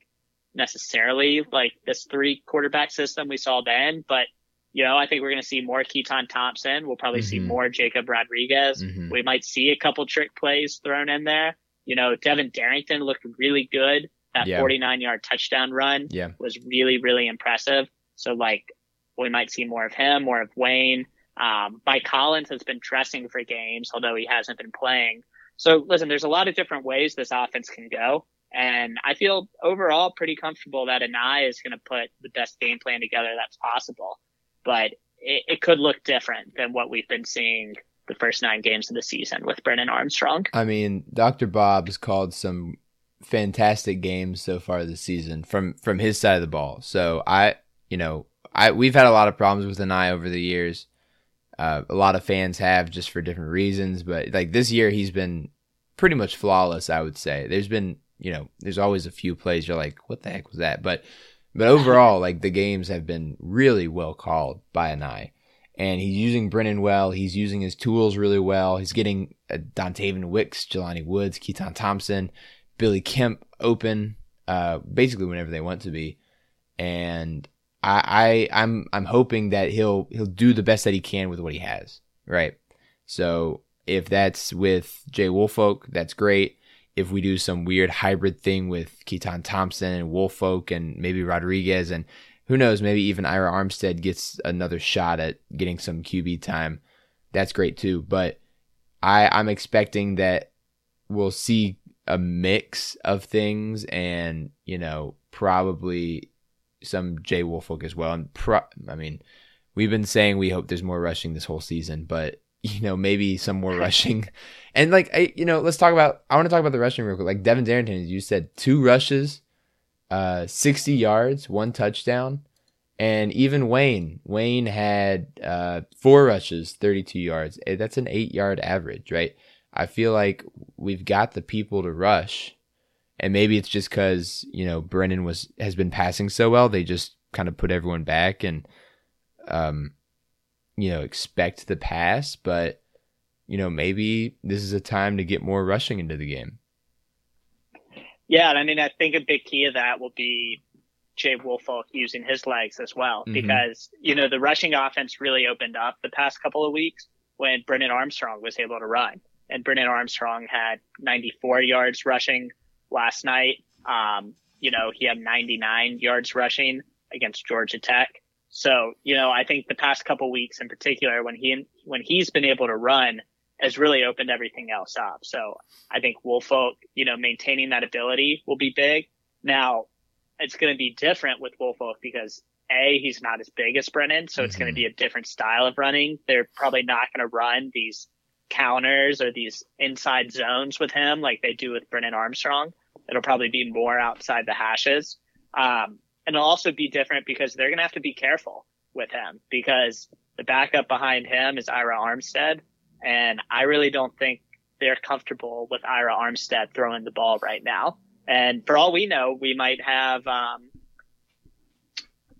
necessarily like this three quarterback system we saw then, but you know, I think we're going to see more Keytaon Thompson. We'll probably mm-hmm. see more Jacob Rodriguez. Mm-hmm. We might see a couple trick plays thrown in there. You know, Devin Darrington looked really good. That yeah. 49 yard touchdown run yeah. was really, really impressive. So like we might see more of him, more of Wayne. Um, Mike Hollins has been dressing for games, although he hasn't been playing. So listen, there's a lot of different ways this offense can go. And I feel overall pretty comfortable that Anae is going to put the best game plan together that's possible but it, it could look different than what we've been seeing the first nine games of the season with Brennan Armstrong. I mean, Dr. Bob's called some fantastic games so far this season from from his side of the ball. So I, you know, I we've had a lot of problems with Anae over the years. Uh, a lot of fans have just for different reasons, but like this year he's been pretty much flawless. I would say there's been, you know, there's always a few plays you're like, what the heck was that? But but overall, like the games have been really well called by Anae. And he's using Brennan well. He's using his tools really well. He's getting uh, Wicks, Jelani Woods, Keytaon Thompson, Billy Kemp open, uh, basically whenever they want to be. And I, I I'm I'm hoping that he'll he'll do the best that he can with what he has. Right. So if that's with Jay Woolfolk, that's great if we do some weird hybrid thing with Keytaon Thompson and Woolfolk and maybe Rodriguez and who knows, maybe even Ira Armstead gets another shot at getting some QB time. That's great too. But I, I'm expecting that we'll see a mix of things and, you know, probably some Jay Woolfolk as well. And pro- I mean, we've been saying we hope there's more rushing this whole season, but you know, maybe some more *laughs* rushing. And like, I, you know, let's talk about, I want to talk about the rushing real quick. Like Devin Darrington, you said two rushes, uh, 60 yards, one touchdown. And even Wayne, Wayne had, uh, four rushes, 32 yards. Eh, that's an eight yard average, right? I feel like we've got the people to rush. And maybe it's just cause, you know, Brennan was, has been passing so well. They just kind of put everyone back and, um, you know, expect the pass, but you know, maybe this is a time to get more rushing into the game. Yeah, and I mean, I think a big key of that will be Jay Woolfolk using his legs as well, mm-hmm. because you know the rushing offense really opened up the past couple of weeks when Brennan Armstrong was able to run, and Brennan Armstrong had 94 yards rushing last night. Um, you know, he had 99 yards rushing against Georgia Tech. So, you know, I think the past couple weeks in particular, when he, when he's been able to run has really opened everything else up. So I think Woolfolk, you know, maintaining that ability will be big. Now it's going to be different with Woolfolk because a, he's not as big as Brennan. So mm-hmm. it's going to be a different style of running. They're probably not going to run these counters or these inside zones with him like they do with Brennan Armstrong. It'll probably be more outside the hashes. Um, and it'll also be different because they're going to have to be careful with him because the backup behind him is Ira Armstead. And I really don't think they're comfortable with Ira Armstead throwing the ball right now. And for all we know, we might have, um,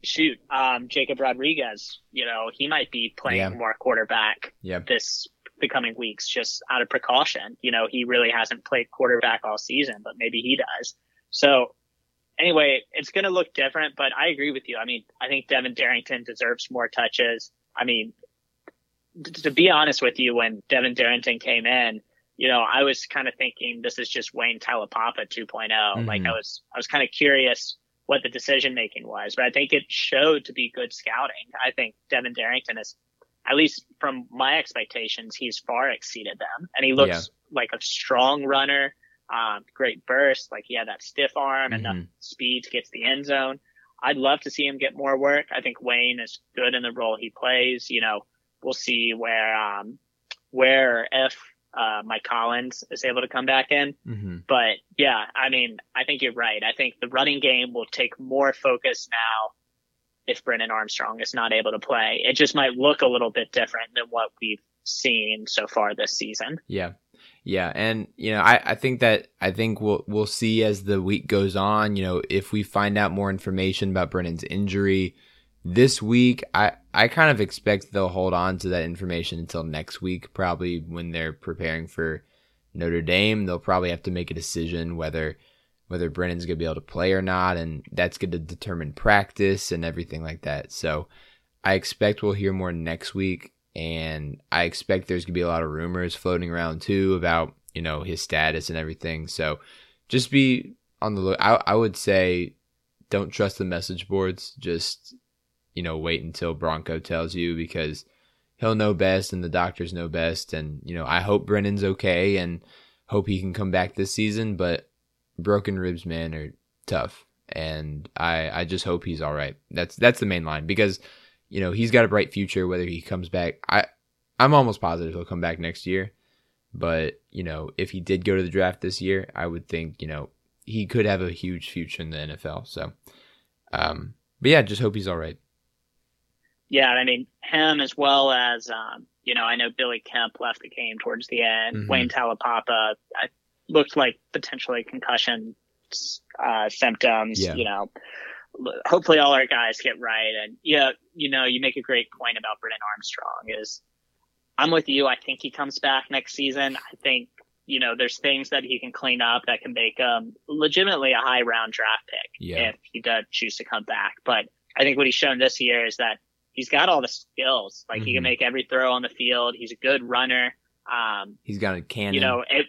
shoot, um, Jacob Rodriguez, you know, he might be playing Yeah. more quarterback Yep. this the coming weeks just out of precaution. You know, he really hasn't played quarterback all season, but maybe he does. So anyway, it's going to look different, but I agree with you. I mean, I think Devin Darrington deserves more touches. I mean, to be honest with you, when Devin Darrington came in, you know, I was kind of thinking this is just Wayne Taulapapa 2 Like Mhm. I was, I was kind of curious what the decision making was, but I think it showed to be good scouting. I think Devin Darrington is, at least from my expectations, he's far exceeded them and he looks like a strong runner. Um, great burst. Like he had that stiff arm and the Mhm. speed to get to the end zone. I'd love to see him get more work. I think Wayne is good in the role he plays. You know, we'll see where, um, where or if, uh, Mike Hollins is able to come back in. Mm-hmm. But yeah, I mean, I think you're right. I think the running game will take more focus now if Brennan Armstrong is not able to play. It just might look a little bit different than what we've seen so far this season. Yeah. Yeah. And, you know, I, I think that, I think we'll, we'll see as the week goes on, you know, if we find out more information about Brennan's injury this week, I, I kind of expect they'll hold on to that information until next week, probably when they're preparing for Notre Dame. They'll probably have to make a decision whether, whether Brennan's going to be able to play or not. And that's going to determine practice and everything like that. So I expect we'll hear more next week and I expect there's gonna be a lot of rumors floating around too about you know his status and everything. So just be on the look. I, I would say don't trust the message boards. Just you know wait until Bronco tells you because he'll know best and the doctors know best. And you know I hope Brennan's okay and hope he can come back this season. But broken ribs, man, are tough, and I I just hope he's all right. That's that's the main line because you know, he's got a bright future whether he comes back. I I'm almost positive he'll come back next year. But, you know, if he did go to the draft this year, I would think, you know, he could have a huge future in the NFL. So um but yeah, just hope he's all right. Yeah, I mean him as well as um, you know, I know Billy Kemp left the game towards the end. Mhm. Wayne Taulapapa I, looked like potentially concussion uh, symptoms. Yeah. You know, hopefully all our guys get right. And yeah, you know, you make a great point about Brennan Armstrong. Is I'm with you. I think he comes back next season. I think you know there's things that he can clean up that can make him legitimately a high round draft pick Yeah. if he does choose to come back. But I think what he's shown this year is that he's got all the skills. Like he Mhm. can make every throw on the field. He's a good runner. Um, He's got a cannon. you know, it,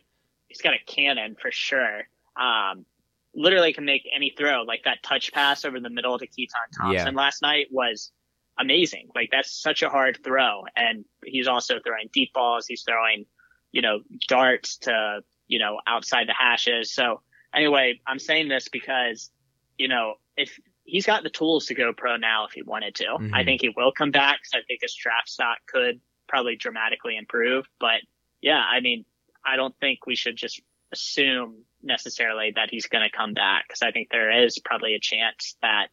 he's got a cannon for sure. Um, literally can make any throw. Like that touch pass over the middle to Keytaon Thompson Yeah. last night was amazing. Like that's such a hard throw. And he's also throwing deep balls. He's throwing, you know, darts to, you know, outside the hashes. So anyway, I'm saying this because, you know, if he's got the tools to go pro now if he wanted to, Mhm. I think he will come back. So I think his draft stock could probably dramatically improve. But yeah, I mean, I don't think we should just assume necessarily that he's going to come back because I think there is probably a chance that,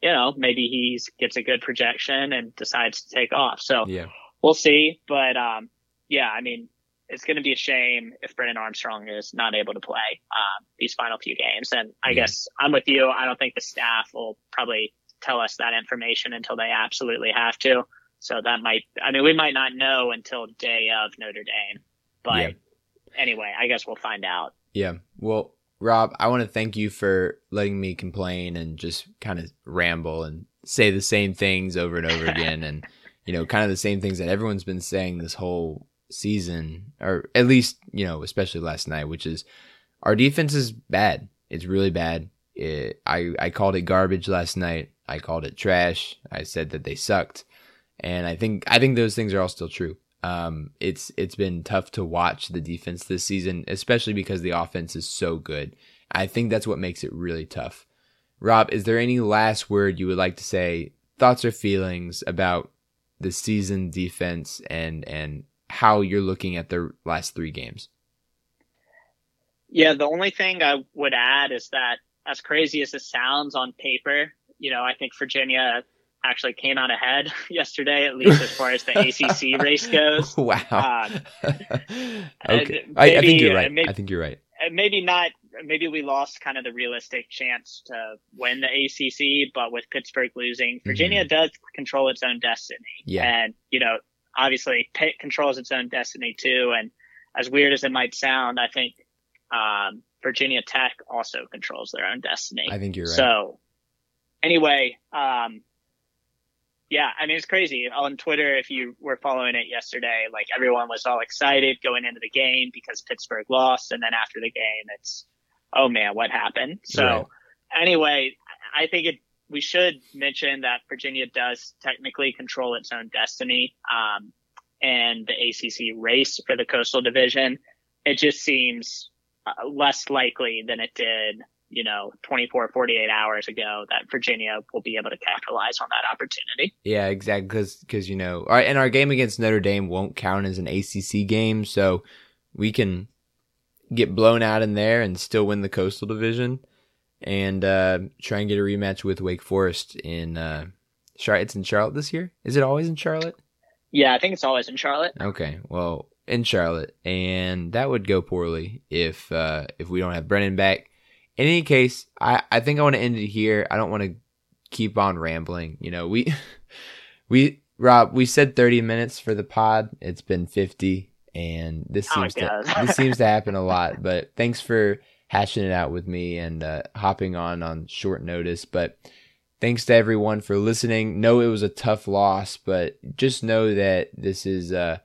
you know, maybe he gets a good projection and decides to take off. So Yeah. we'll see. But, um, yeah, I mean, it's going to be a shame if Brennan Armstrong is not able to play, um, these final few games. And I Yeah. guess I'm with you. I don't think the staff will probably tell us that information until they absolutely have to. So that might, I mean, we might not know until day of Notre Dame, but Yeah. Anyway, I guess we'll find out. Yeah. Well, Rob, I want to thank you for letting me complain and just kind of ramble and say the same things over and over *laughs* again and you know, kind of the same things that everyone's been saying this whole season or at least, you know, especially last night, which is our defense is bad. It's really bad. It, I I called it garbage last night. I called it trash. I said that they sucked. And I think I think those things are all still true. Um, it's it's been tough to watch the defense this season, especially because the offense is so good. I think that's what makes it really tough. Rob, is there any last word you would like to say, thoughts or feelings about the season defense and and how you're looking at the last three games? Yeah, the only thing I would add is that as crazy as it sounds on paper, you know, I think Virginia actually came out ahead *laughs* yesterday, at least as far as the ACC *laughs* race goes. Wow. Um, *laughs* okay. and I, I think you're right. maybe- I think you're right. maybe not maybe we lost kind of the realistic chance to win the ACC but with Pittsburgh losing Virginia does control its own destiny Mm-hmm. Yeah. and you know obviously Pitt controls its own destiny too and as weird as it might sound I think um, Virginia Tech also controls their own destiny I think you're right. so anyway um yeah, I mean, it's crazy on Twitter. If you were following it yesterday, like everyone was all excited going into the game because Pittsburgh lost. And then after the game, it's, oh man, what happened? So Right. anyway, I think it, we should mention that Virginia does technically control its own destiny. Um, and the ACC race for the coastal division, it just seems uh, less likely than it did, you know, 24, 48 hours ago that Virginia will be able to capitalize on that opportunity. Yeah, exactly. Because because you know, our, and our game against Notre Dame won't count as an ACC game, so we can get blown out in there and still win the Coastal Division, and uh, try and get a rematch with Wake Forest in uh, Char- It's in Charlotte this year. Is it always in Charlotte? Yeah, I think it's always in Charlotte. Okay, well, in Charlotte, and that would go poorly if uh, if we don't have Brennan back. In any case, I, I think I want to end it here. I don't want to keep on rambling. You know, we *laughs* we Rob, we said thirty minutes for the pod. It's been fifty, and this Oh seems to this seems to happen a *laughs* lot. But thanks for hashing it out with me and uh, hopping on on short notice. But thanks to everyone for listening. Know it was a tough loss, but just know that this is uh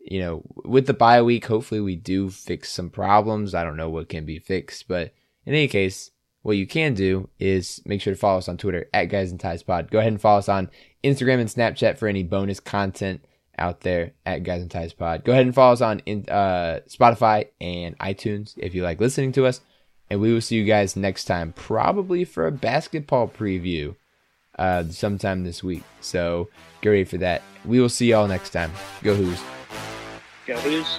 you know, with the bye week, hopefully we do fix some problems. I don't know what can be fixed, but in any case, what you can do is make sure to follow us on Twitter at Guys and Ties Pod. Go ahead and follow us on Instagram and Snapchat for any bonus content out there at Guys and Ties Pod. Go ahead and follow us on uh, Spotify and iTunes if you like listening to us. And we will see you guys next time, probably for a basketball preview uh, sometime this week. So get ready for that. We will see y'all next time. Go Hoos. Go Hoos.